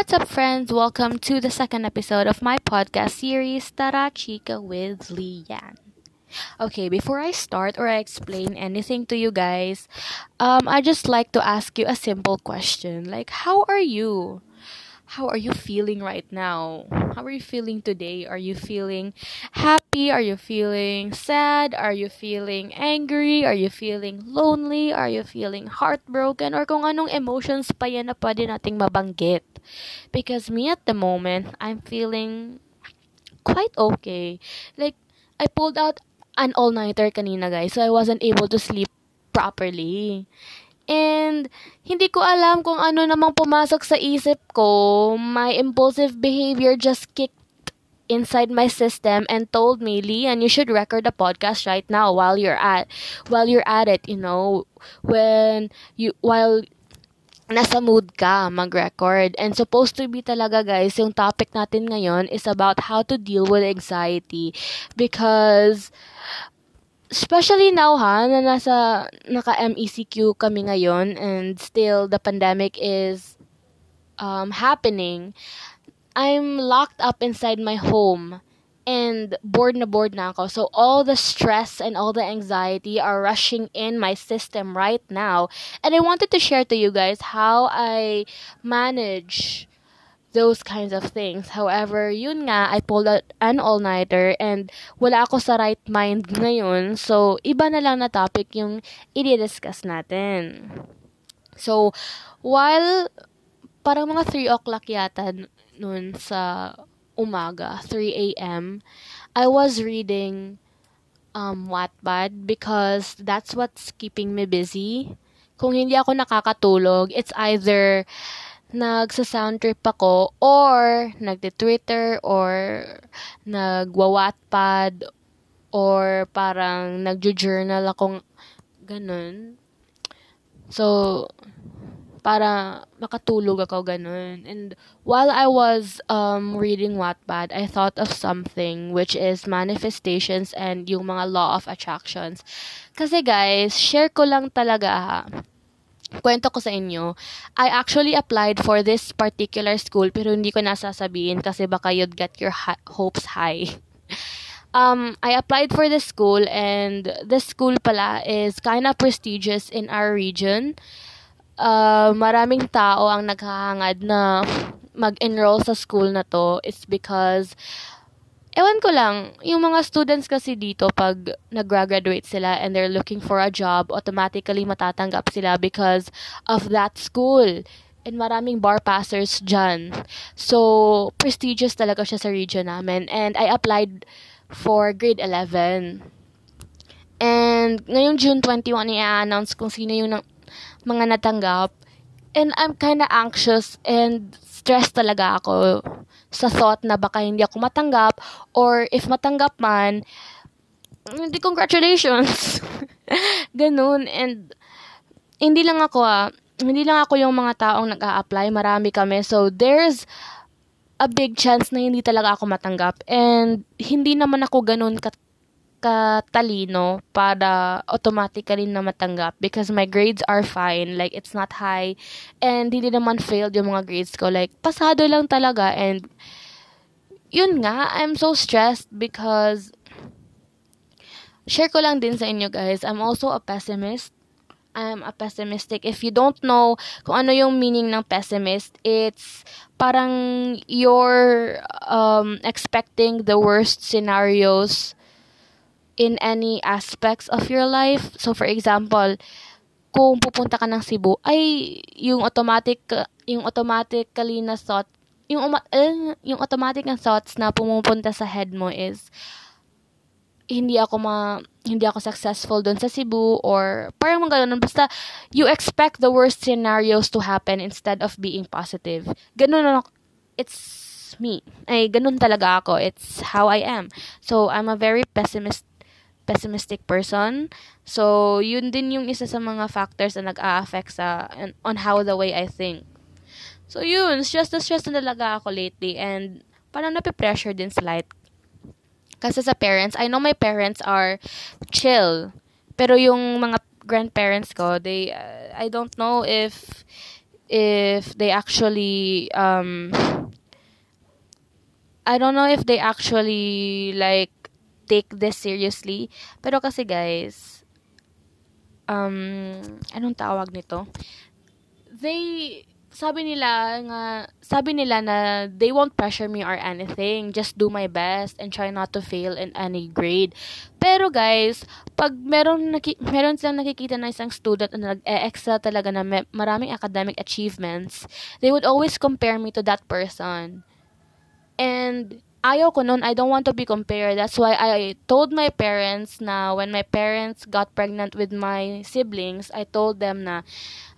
What's up, friends? Welcome to the second episode of my podcast series, Tara Chica with Lian. Okay, before I start or I explain anything to you guys, um, I just like to ask you a simple question. Like, how are you? how are you feeling right now? How are you feeling today? Are you feeling happy? Are you feeling sad? Are you feeling angry? Are you feeling lonely? Are you feeling heartbroken? Or kung anong emotions pa yan na pwede nating mabanggit. Because me at the moment, I'm feeling quite okay. Like, I pulled out an all-nighter kanina, guys. So, I wasn't able to sleep properly. And hindi ko alam kung ano namang pumasok sa isip ko. My impulsive behavior just kicked inside my system and told me, Lian, you should record a podcast right now while you're at while you're at it, you know, when you while nasa mood ka mag-record. And supposed to be talaga guys, yung topic natin ngayon is about how to deal with anxiety because especially now ha, na nasa naka-MECQ kami ngayon and still the pandemic is um, happening, I'm locked up inside my home and bored na bored na ako. So all the stress and all the anxiety are rushing in my system right now. And I wanted to share to you guys how I manage those kinds of things. However, yun nga, I pulled out an all-nighter and wala ako sa right mind ngayon. So, iba na lang na topic yung i-discuss natin. So, while parang mga 3 o'clock yata noon sa umaga, 3 a.m., I was reading um, Wattpad because that's what's keeping me busy. Kung hindi ako nakakatulog, it's either nagsa-sound trip ako or nagte-Twitter or nagwa-Wattpad or parang nagjo-journal akong ganun. So, para makatulog ako ganun. And while I was um, reading Wattpad, I thought of something which is manifestations and yung mga law of attractions. Kasi guys, share ko lang talaga ha kwento ko sa inyo, I actually applied for this particular school pero hindi ko nasasabihin kasi baka you'd get your ha- hopes high. um, I applied for the school and the school pala is kind of prestigious in our region. Uh, maraming tao ang naghahangad na mag-enroll sa school na to. It's because ewan ko lang, yung mga students kasi dito, pag nag-graduate sila and they're looking for a job, automatically matatanggap sila because of that school. And maraming bar passers dyan. So, prestigious talaga siya sa region namin. And I applied for grade 11. And ngayong June 21, i-announce kung sino yung mga natanggap. And I'm kind of anxious and stressed talaga ako sa thought na baka hindi ako matanggap or if matanggap man, hindi congratulations. Ganun. And hindi lang ako ah, hindi lang ako yung mga taong nag-a-apply, marami kami. So there's a big chance na hindi talaga ako matanggap. And hindi naman ako ganun kat katalino para automatically na matanggap because my grades are fine. Like, it's not high. And hindi naman failed yung mga grades ko. Like, pasado lang talaga. And, yun nga, I'm so stressed because share ko lang din sa inyo guys, I'm also a pessimist. I'm a pessimistic. If you don't know kung ano yung meaning ng pessimist, it's parang you're um, expecting the worst scenarios in any aspects of your life. So, for example, kung pupunta ka ng Cebu, ay yung automatic, yung automatically na thought, yung, uma, eh, yung automatic na thoughts na pumupunta sa head mo is, hindi ako ma hindi ako successful doon sa Cebu or parang mga ganun. Basta you expect the worst scenarios to happen instead of being positive. Ganun it's me. Ay ganun talaga ako. It's how I am. So I'm a very pessimist pessimistic person. So, yun din yung isa sa mga factors na nag-a-affect sa, on how the way I think. So, yun, stress na stress na talaga ako lately and parang nape-pressure din slight. Kasi sa parents, I know my parents are chill. Pero yung mga grandparents ko, they, uh, I don't know if if they actually um I don't know if they actually like take this seriously. Pero kasi guys, um, anong tawag nito? They, sabi nila nga, sabi nila na they won't pressure me or anything. Just do my best and try not to fail in any grade. Pero guys, pag meron, naki, meron silang nakikita na isang student na nag-excel talaga na may, maraming academic achievements, they would always compare me to that person. And ayaw ko noon, I don't want to be compared. That's why I told my parents na when my parents got pregnant with my siblings, I told them na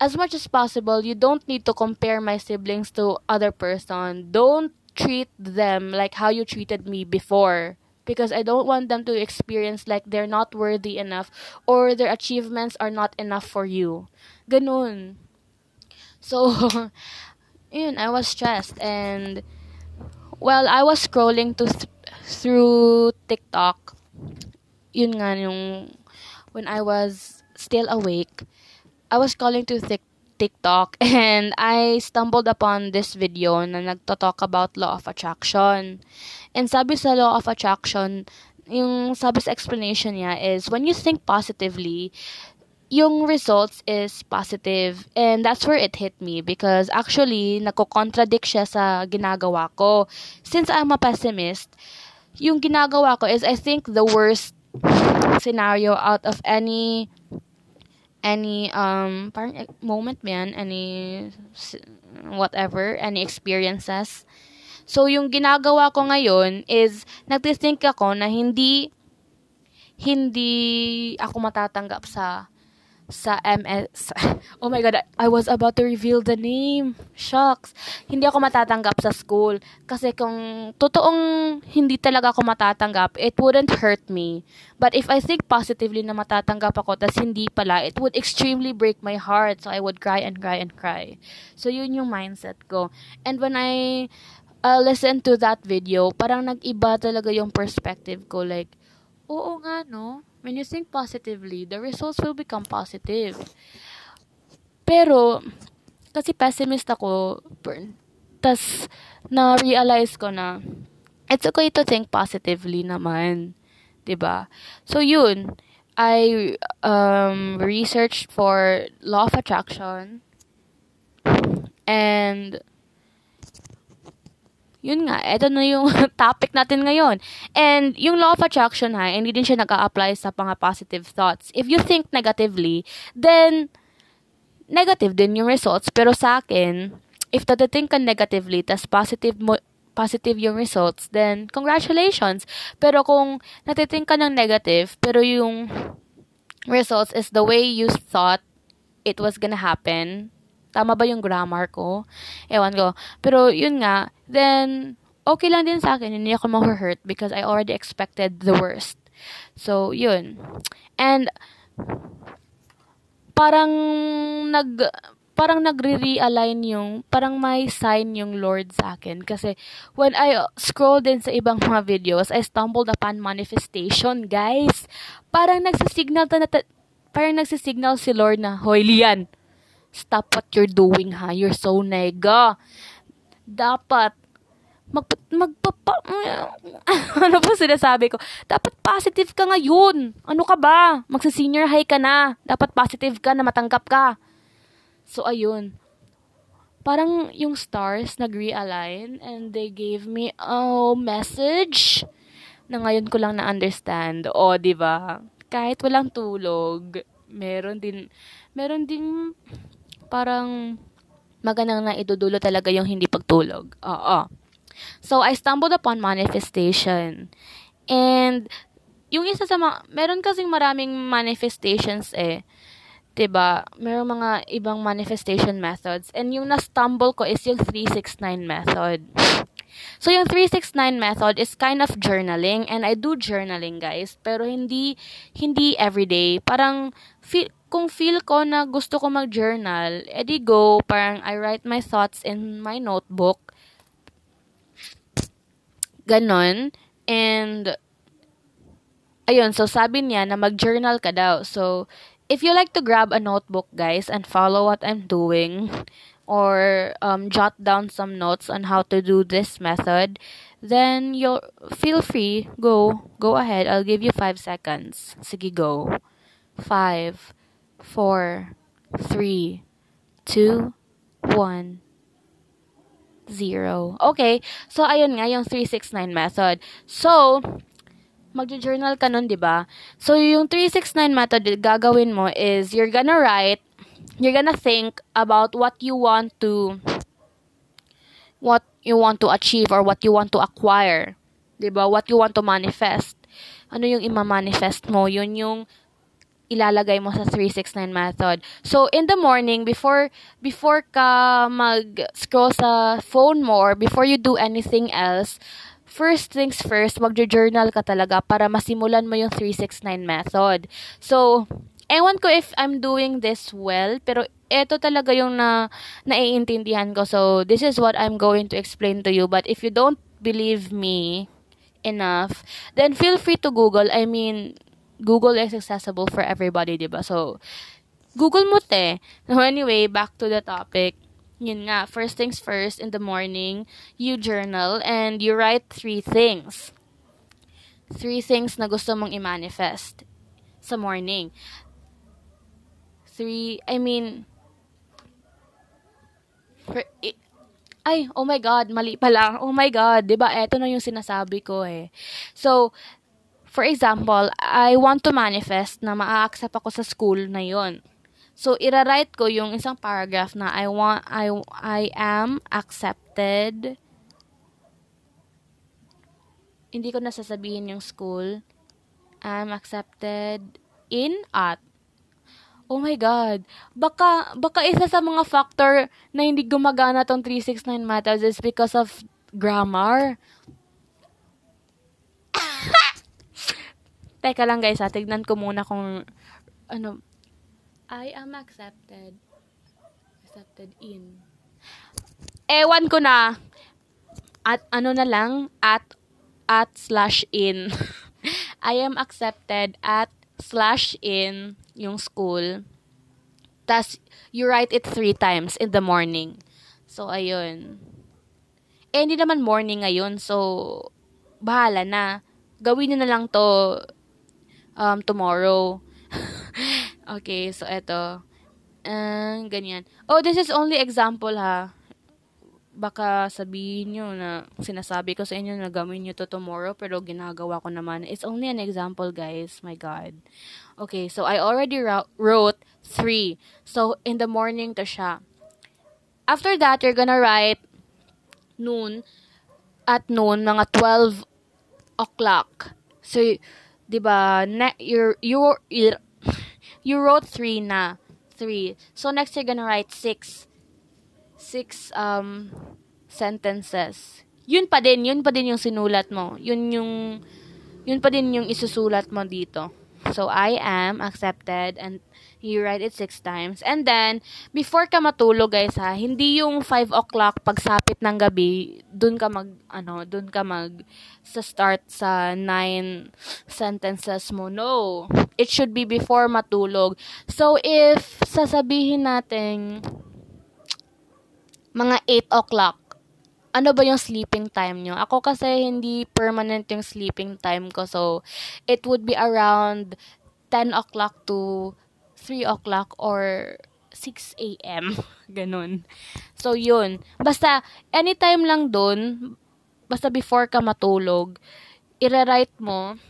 as much as possible, you don't need to compare my siblings to other person. Don't treat them like how you treated me before because I don't want them to experience like they're not worthy enough or their achievements are not enough for you. Ganun. So, yun, I was stressed and well, I was scrolling to th- through TikTok. Yun nga yung when I was still awake, I was scrolling to th- TikTok and I stumbled upon this video na nagto-talk about law of attraction. And sabi sa law of attraction, yung sabi sa explanation niya is when you think positively, yung results is positive. And that's where it hit me because actually, nako-contradict siya sa ginagawa ko. Since I'm a pessimist, yung ginagawa ko is I think the worst scenario out of any any um parang moment man any whatever any experiences so yung ginagawa ko ngayon is nagtithink ako na hindi hindi ako matatanggap sa sa MS. Oh my God, I was about to reveal the name. Shucks. Hindi ako matatanggap sa school. Kasi kung totoong hindi talaga ako matatanggap, it wouldn't hurt me. But if I think positively na matatanggap ako, tas hindi pala, it would extremely break my heart. So I would cry and cry and cry. So yun yung mindset ko. And when I uh, listen to that video, parang nag-iba talaga yung perspective ko. Like, oo nga no, when you think positively, the results will become positive. Pero, kasi pessimist ako, tas na-realize ko na, it's okay to think positively naman. ba? So yun, I um researched for law of attraction and yun nga, ito na yung topic natin ngayon. And yung law of attraction ha, hindi din siya nag-a-apply sa mga positive thoughts. If you think negatively, then negative din yung results. Pero sa akin, if tatating ka negatively, tas positive mo, positive yung results, then congratulations. Pero kung natiting ka ng negative, pero yung results is the way you thought it was gonna happen, Tama ba yung grammar ko? Ewan ko. Pero yun nga, then okay lang din sa akin. Hindi ako ma-hurt because I already expected the worst. So, yun. And parang nag parang nagre-realign yung, parang may sign yung Lord sa akin. Kasi, when I scroll din sa ibang mga videos, I stumbled upon manifestation, guys. Parang nagsisignal, ta, na, parang nagsisignal si Lord na, Hoy, Lian, stop what you're doing ha. You're so nega. Dapat, mag, magpapa, ano po sinasabi ko? Dapat positive ka ngayon. Ano ka ba? Magsa-senior high ka na. Dapat positive ka na matanggap ka. So, ayun. Parang yung stars nag-realign and they gave me a message na ngayon ko lang na-understand. O, di ba? Kahit walang tulog, meron din, meron din parang magandang na idudulo talaga yung hindi pagtulog. Oo. So, I stumbled upon manifestation. And, yung isa sa mga, meron kasing maraming manifestations eh. 'di ba? Merong mga ibang manifestation methods. And yung na-stumble ko is yung 369 method. So, yung 369 method is kind of journaling. And I do journaling, guys. Pero hindi, hindi everyday. Parang, feel, kung feel ko na gusto ko mag-journal, edi go, parang I write my thoughts in my notebook. Ganon. And, ayun, so sabi niya na mag-journal ka daw. So, if you like to grab a notebook, guys, and follow what I'm doing, or um, jot down some notes on how to do this method, then you'll feel free. Go. Go ahead. I'll give you five seconds. Sige, go. Five, four, three, two, one, zero. Okay. So, ayun nga, yung 369 method. So, magjo-journal ka nun, di ba? So, yung 369 method, gagawin mo is, you're gonna write you're gonna think about what you want to what you want to achieve or what you want to acquire. 'Di ba? What you want to manifest. Ano yung ima-manifest mo? Yun yung ilalagay mo sa 369 method. So in the morning before before ka mag-scroll sa phone mo or before you do anything else, first things first, magjo-journal ka talaga para masimulan mo yung 369 method. So ewan ko if I'm doing this well, pero ito talaga yung na naiintindihan ko. So, this is what I'm going to explain to you. But if you don't believe me enough, then feel free to Google. I mean, Google is accessible for everybody, di ba? So, Google mo te. So, anyway, back to the topic. Yun nga, first things first, in the morning, you journal and you write three things. Three things na gusto mong i-manifest sa morning three, I mean, for, ay, oh my God, mali pala. Oh my God, di ba? Ito na yung sinasabi ko eh. So, for example, I want to manifest na maa-accept ako sa school na yon. So, ira-write ko yung isang paragraph na I want, I, I am accepted. Hindi ko nasasabihin yung school. I'm accepted in at Oh my God. Baka, baka isa sa mga factor na hindi gumagana tong 369 methods is because of grammar. Teka lang guys ha, tignan ko muna kung, ano, I am accepted. Accepted in. Ewan ko na. At ano na lang, at, at slash in. I am accepted at slash in yung school. Tas, you write it three times in the morning. So, ayun. Eh, hindi naman morning ngayon. So, bahala na. Gawin nyo na lang to um, tomorrow. okay, so eto. Uh, ganyan. Oh, this is only example ha baka sabihin nyo na sinasabi ko sa inyo na gawin nyo to tomorrow pero ginagawa ko naman. It's only an example, guys. My God. Okay, so I already wrote three. So, in the morning to siya. After that, you're gonna write noon, at noon, mga 12 o'clock. So, di ba, ne- you're, you're, you wrote three na. Three. So, next you're gonna write six six um, sentences. Yun pa din, yun pa din yung sinulat mo. Yun yung, yun pa din yung isusulat mo dito. So, I am accepted and you write it six times. And then, before ka matulog, guys, ha, hindi yung 5 o'clock pagsapit ng gabi, dun ka mag, ano, dun ka mag, sa start sa 9 sentences mo. No. It should be before matulog. So, if sasabihin natin, mga 8 o'clock, ano ba yung sleeping time nyo? Ako kasi hindi permanent yung sleeping time ko. So, it would be around 10 o'clock to 3 o'clock or 6 a.m. Ganun. So, yun. Basta, anytime lang dun, basta before ka matulog, i-write mo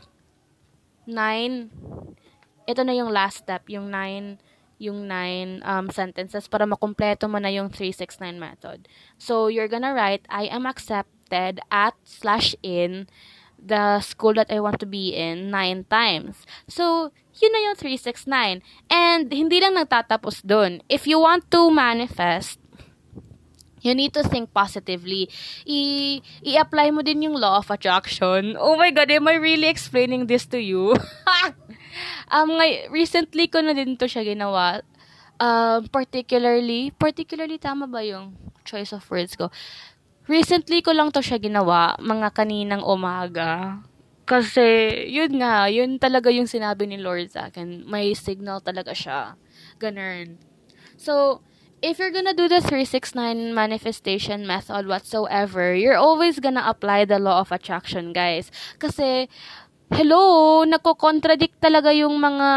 9, ito na yung last step, yung 9 yung nine um, sentences para makumpleto mo na yung 369 method. So, you're gonna write, I am accepted at slash in the school that I want to be in nine times. So, yun na yung 369. And, hindi lang nagtatapos dun. If you want to manifest, you need to think positively. I, i-apply mo din yung law of attraction. Oh my God, am I really explaining this to you? Um, ngay- recently ko na din to siya ginawa. Um, particularly, particularly tama ba yung choice of words ko? Recently ko lang to siya ginawa, mga kaninang umaga. Kasi, yun nga, yun talaga yung sinabi ni Lord sa akin. May signal talaga siya. Ganun. So, if you're gonna do the 369 manifestation method whatsoever, you're always gonna apply the law of attraction, guys. Kasi, hello, nagko-contradict talaga yung mga,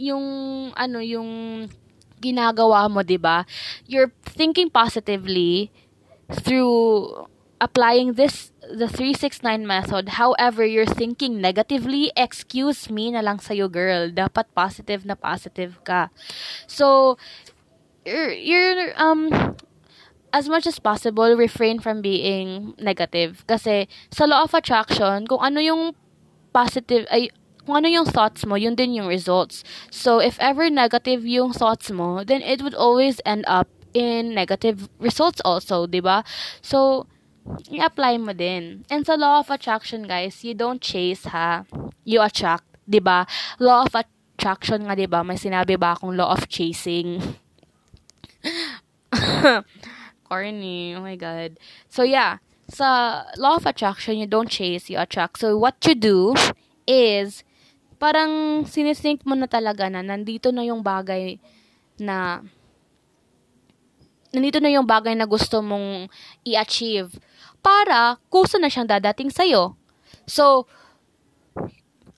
yung, ano, yung ginagawa mo, 'di ba? You're thinking positively through applying this the 369 method. However, you're thinking negatively, excuse me na lang sa'yo, girl. Dapat positive na positive ka. So, you're, you're um, as much as possible, refrain from being negative. Kasi, sa law of attraction, kung ano yung positive, ay, kung ano yung thoughts mo, yun din yung results. So, if ever negative yung thoughts mo, then it would always end up in negative results also, di ba? So, i-apply mo din. And sa law of attraction, guys, you don't chase, ha? You attract, di ba? Law of attraction nga, di ba? May sinabi ba akong law of chasing? Corny. Oh my God. So, yeah. Sa law of attraction, you don't chase, you attract. So, what you do is, parang sinisink mo na talaga na nandito na yung bagay na nandito na yung bagay na gusto mong i-achieve para kusa na siyang dadating sa'yo. So,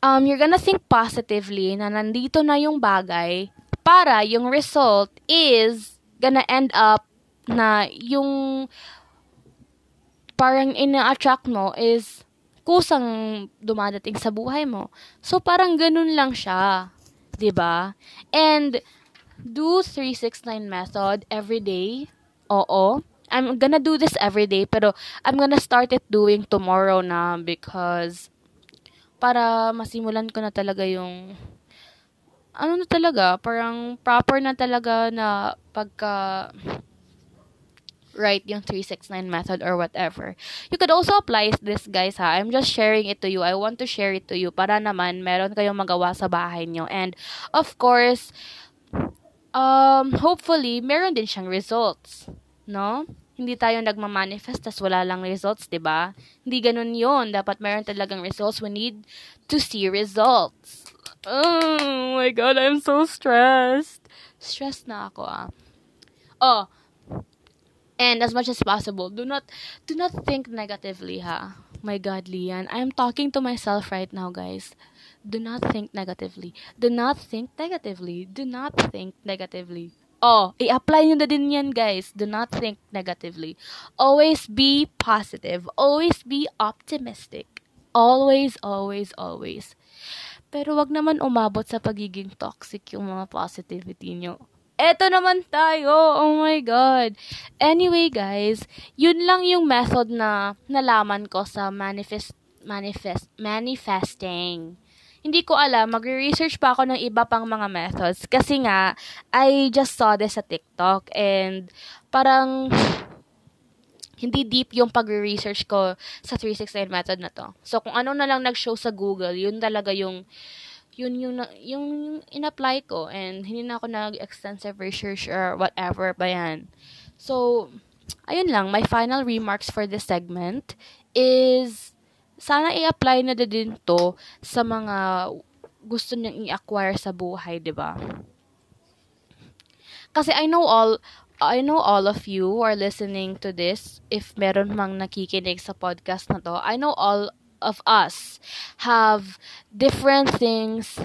um, you're gonna think positively na nandito na yung bagay para yung result is gonna end up na yung parang ina-attract mo is kusang dumadating sa buhay mo. So, parang ganun lang siya. ba diba? And, do 369 method every day. Oo. I'm gonna do this every day, pero I'm gonna start it doing tomorrow na because para masimulan ko na talaga yung ano na talaga, parang proper na talaga na pagka write yung 369 method or whatever. You could also apply this, guys, ha. I'm just sharing it to you. I want to share it to you para naman meron kayong magawa sa bahay nyo. And, of course, um, hopefully, meron din siyang results. No? hindi tayo nagma-manifest tas wala lang results, 'di ba? Hindi ganoon 'yon. Dapat meron talagang results. We need to see results. Oh my god, I'm so stressed. Stressed na ako ah. Oh. And as much as possible, do not do not think negatively, ha. My god, Lian, I'm talking to myself right now, guys. Do not think negatively. Do not think negatively. Do not think negatively. Oh, i-apply nyo na din yan, guys. Do not think negatively. Always be positive. Always be optimistic. Always, always, always. Pero wag naman umabot sa pagiging toxic yung mga positivity nyo. Eto naman tayo. Oh my God. Anyway, guys, yun lang yung method na nalaman ko sa manifest, manifest, manifesting hindi ko alam, magre-research pa ako ng iba pang mga methods. Kasi nga, I just saw this sa TikTok and parang hindi deep yung pagre-research ko sa 369 method na to. So, kung ano na lang nag-show sa Google, yun talaga yung yun yung, yung, yung in-apply ko and hindi na ako nag-extensive research or whatever pa yan. So, ayun lang, my final remarks for this segment is sana i-apply na din to sa mga gusto niyang i-acquire sa buhay, 'di ba? Kasi I know all I know all of you are listening to this, if meron mang nakikinig sa podcast na to, I know all of us have different things.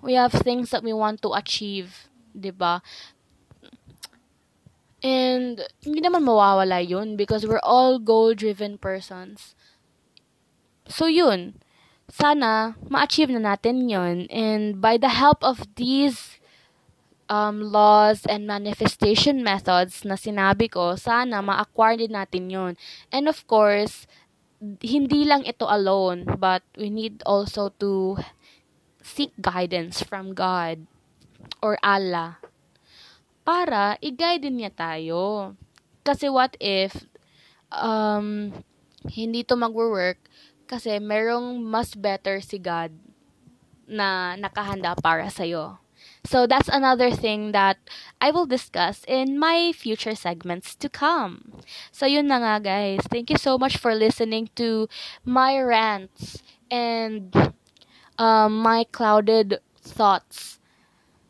We have things that we want to achieve, 'di ba? And hindi naman mawawala 'yun because we're all goal-driven persons. So, yun. Sana, ma-achieve na natin yon And by the help of these um, laws and manifestation methods na sinabi ko, sana ma-acquire din natin yon And of course, hindi lang ito alone, but we need also to seek guidance from God or Allah para i-guide niya tayo. Kasi what if um, hindi to magwo-work kasi merong mas better si God na nakahanda para sa'yo. So that's another thing that I will discuss in my future segments to come. So yun na nga guys. Thank you so much for listening to my rants and um, my clouded thoughts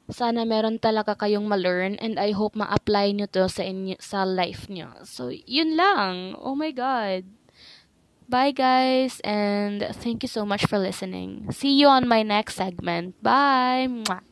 sana meron talaga kayong ma-learn and I hope ma-apply nyo to sa, inyo, sa life nyo. So, yun lang. Oh my God. Bye guys and thank you so much for listening. See you on my next segment. Bye. Mwah.